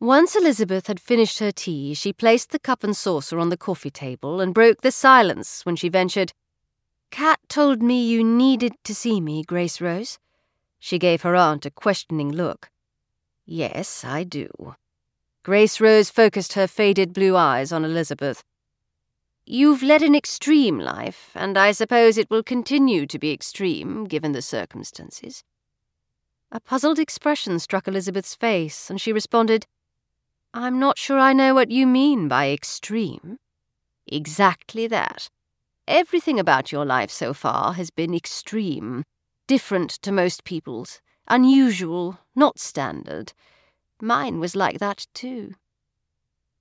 Once Elizabeth had finished her tea, she placed the cup and saucer on the coffee table and broke the silence when she ventured, Cat told me you needed to see me, Grace Rose. She gave her aunt a questioning look. Yes, I do. Grace Rose focused her faded blue eyes on Elizabeth. You've led an extreme life, and I suppose it will continue to be extreme, given the circumstances. A puzzled expression struck Elizabeth's face, and she responded, I'm not sure I know what you mean by extreme. Exactly that. Everything about your life so far has been extreme, different to most people's, unusual, not standard. Mine was like that too.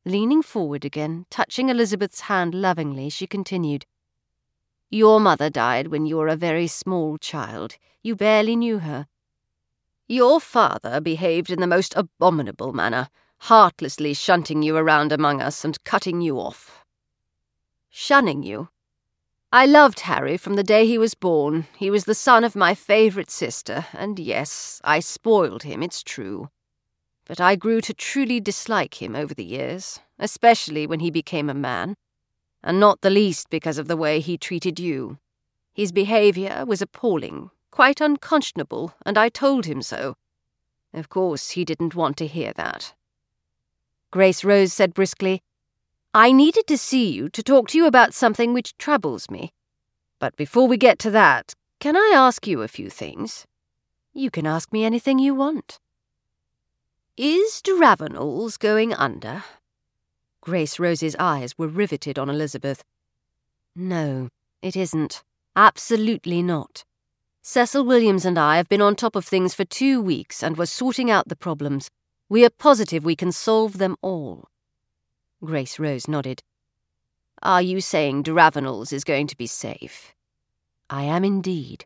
Leaning forward again, touching Elizabeth's hand lovingly, she continued, Your mother died when you were a very small child. You barely knew her. Your father behaved in the most abominable manner, heartlessly shunting you around among us and cutting you off. Shunning you. I loved Harry from the day he was born. He was the son of my favourite sister, and yes, I spoiled him, it's true but I grew to truly dislike him over the years, especially when he became a man, and not the least because of the way he treated you. His behaviour was appalling, quite unconscionable, and I told him so. Of course, he didn't want to hear that. Grace Rose said briskly, I needed to see you to talk to you about something which troubles me. But before we get to that, can I ask you a few things? You can ask me anything you want. Is Deravenel's going under? Grace Rose's eyes were riveted on Elizabeth. No, it isn't. Absolutely not. Cecil Williams and I have been on top of things for two weeks and we're sorting out the problems. We are positive we can solve them all. Grace Rose nodded. Are you saying Deravenel's is going to be safe? I am indeed.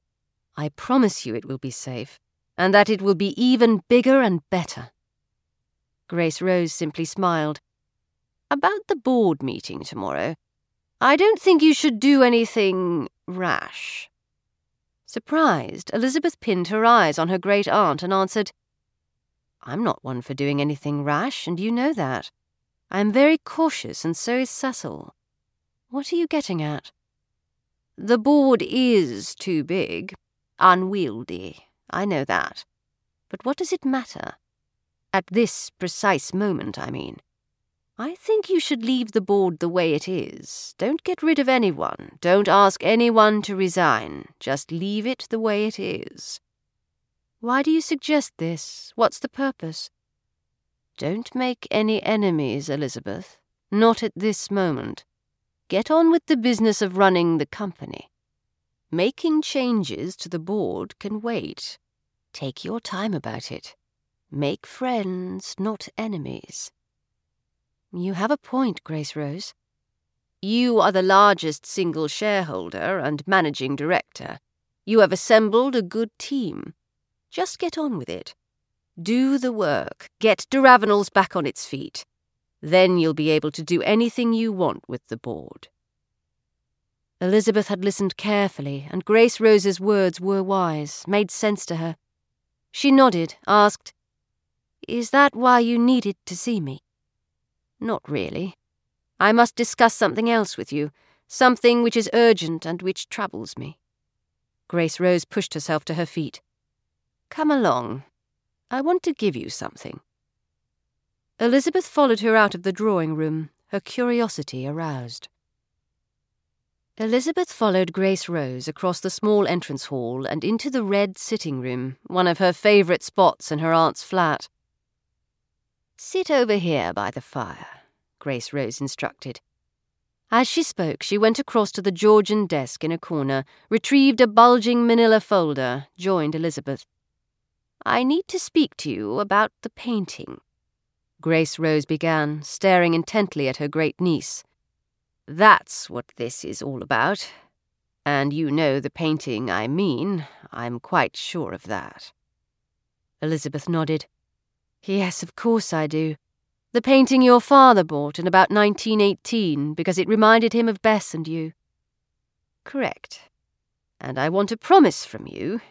I promise you it will be safe, and that it will be even bigger and better. Grace Rose simply smiled. About the board meeting tomorrow. I don't think you should do anything rash. Surprised, Elizabeth pinned her eyes on her great aunt and answered, I'm not one for doing anything rash, and you know that. I am very cautious, and so is Cecil. What are you getting at? The board is too big, unwieldy. I know that. But what does it matter? At this precise moment, I mean. I think you should leave the board the way it is. Don't get rid of anyone. Don't ask anyone to resign. Just leave it the way it is. Why do you suggest this? What's the purpose? Don't make any enemies, Elizabeth. Not at this moment. Get on with the business of running the company. Making changes to the board can wait. Take your time about it. Make friends, not enemies. You have a point, Grace Rose. You are the largest single shareholder and managing director. You have assembled a good team. Just get on with it. Do the work. Get Deravenel's back on its feet. Then you'll be able to do anything you want with the board. Elizabeth had listened carefully, and Grace Rose's words were wise, made sense to her. She nodded, asked, is that why you needed to see me? Not really. I must discuss something else with you, something which is urgent and which troubles me. Grace Rose pushed herself to her feet. Come along. I want to give you something. Elizabeth followed her out of the drawing room, her curiosity aroused. Elizabeth followed Grace Rose across the small entrance hall and into the red sitting room, one of her favourite spots in her aunt's flat. Sit over here by the fire, Grace Rose instructed. As she spoke, she went across to the Georgian desk in a corner, retrieved a bulging manila folder, joined Elizabeth. I need to speak to you about the painting. Grace Rose began, staring intently at her great niece. That's what this is all about. And you know the painting I mean, I'm quite sure of that. Elizabeth nodded. Yes, of course I do. The painting your father bought in about 1918 because it reminded him of Bess and you. Correct. And I want a promise from you.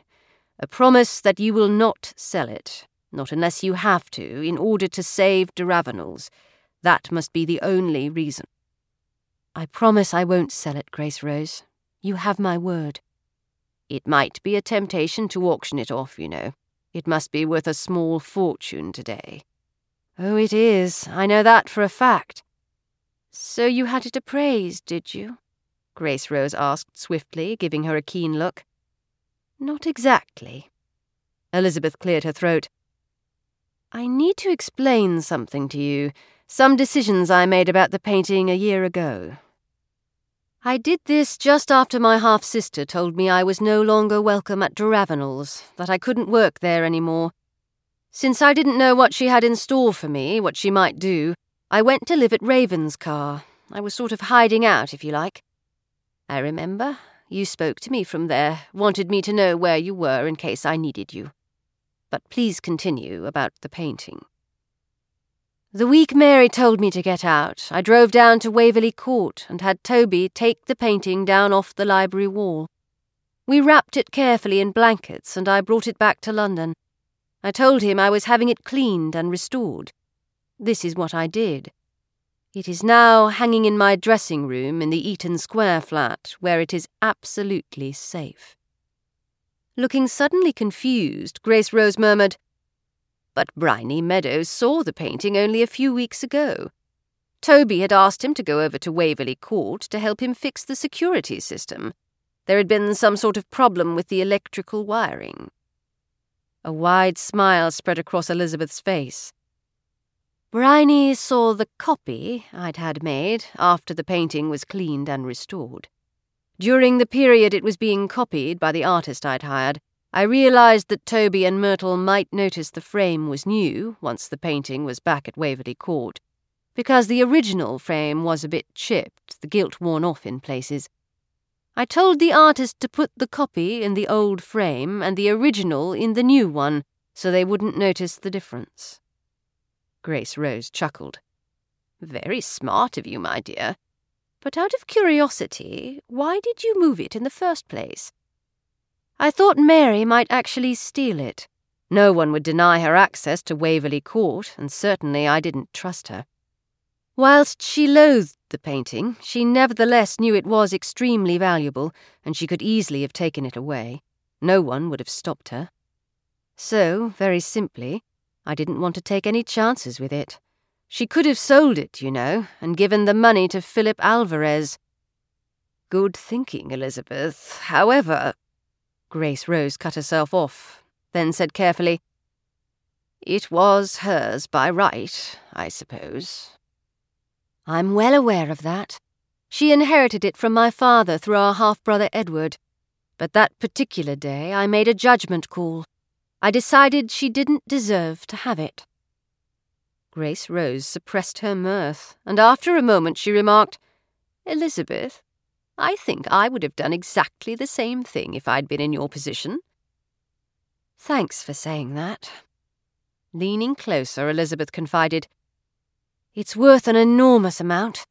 A promise that you will not sell it. Not unless you have to, in order to save Deravenels. That must be the only reason. I promise I won't sell it, Grace Rose. You have my word. It might be a temptation to auction it off, you know. It must be worth a small fortune today. Oh, it is. I know that for a fact. So you had it appraised, did you? Grace Rose asked swiftly, giving her a keen look. Not exactly. Elizabeth cleared her throat. I need to explain something to you, some decisions I made about the painting a year ago. I did this just after my half sister told me I was no longer welcome at Deravenel's, that I couldn't work there any more. Since I didn't know what she had in store for me, what she might do, I went to live at Ravenscar. I was sort of hiding out, if you like. I remember you spoke to me from there, wanted me to know where you were in case I needed you. But please continue about the painting. The week Mary told me to get out, I drove down to Waverley Court and had Toby take the painting down off the library wall. We wrapped it carefully in blankets and I brought it back to London. I told him I was having it cleaned and restored. This is what I did. It is now hanging in my dressing room in the Eaton Square flat, where it is absolutely safe. Looking suddenly confused, Grace Rose murmured, but Briny Meadows saw the painting only a few weeks ago. Toby had asked him to go over to Waverley Court to help him fix the security system. There had been some sort of problem with the electrical wiring. A wide smile spread across Elizabeth's face. Bryony saw the copy I'd had made after the painting was cleaned and restored. During the period it was being copied by the artist I'd hired, I realized that Toby and Myrtle might notice the frame was new once the painting was back at Waverley Court, because the original frame was a bit chipped, the gilt worn off in places. I told the artist to put the copy in the old frame and the original in the new one so they wouldn't notice the difference. Grace Rose chuckled. Very smart of you, my dear. But out of curiosity, why did you move it in the first place? I thought Mary might actually steal it. No one would deny her access to Waverley Court, and certainly I didn't trust her. Whilst she loathed the painting, she nevertheless knew it was extremely valuable, and she could easily have taken it away. No one would have stopped her. So, very simply, I didn't want to take any chances with it. She could have sold it, you know, and given the money to Philip Alvarez. Good thinking, Elizabeth. However, Grace Rose cut herself off, then said carefully, It was hers by right, I suppose. I'm well aware of that. She inherited it from my father through our half brother Edward. But that particular day I made a judgment call. I decided she didn't deserve to have it. Grace Rose suppressed her mirth, and after a moment she remarked, Elizabeth, I think I would have done exactly the same thing if I'd been in your position. Thanks for saying that. Leaning closer, Elizabeth confided, It's worth an enormous amount.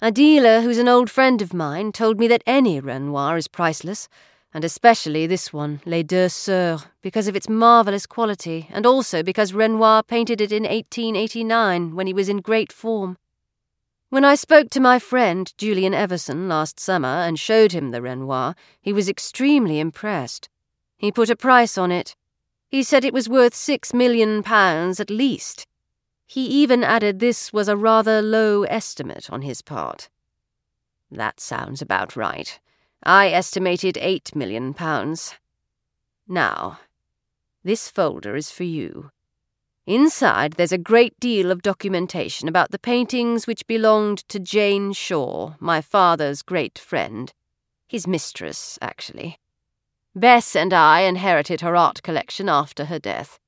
A dealer who's an old friend of mine told me that any Renoir is priceless, and especially this one, Les Deux Sœurs, because of its marvellous quality, and also because Renoir painted it in 1889 when he was in great form. When I spoke to my friend Julian Everson last summer and showed him the Renoir, he was extremely impressed. He put a price on it. He said it was worth six million pounds at least. He even added this was a rather low estimate on his part. That sounds about right. I estimated eight million pounds. Now, this folder is for you. Inside, there's a great deal of documentation about the paintings which belonged to Jane Shaw, my father's great friend. His mistress, actually. Bess and I inherited her art collection after her death.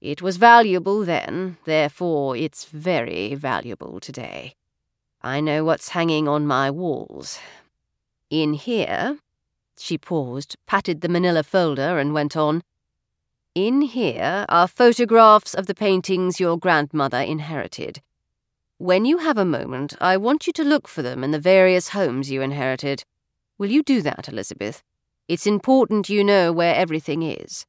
It was valuable then, therefore it's very valuable today. I know what's hanging on my walls. In here, she paused, patted the manila folder, and went on. In here are photographs of the paintings your grandmother inherited. When you have a moment, I want you to look for them in the various homes you inherited. Will you do that, Elizabeth? It's important you know where everything is.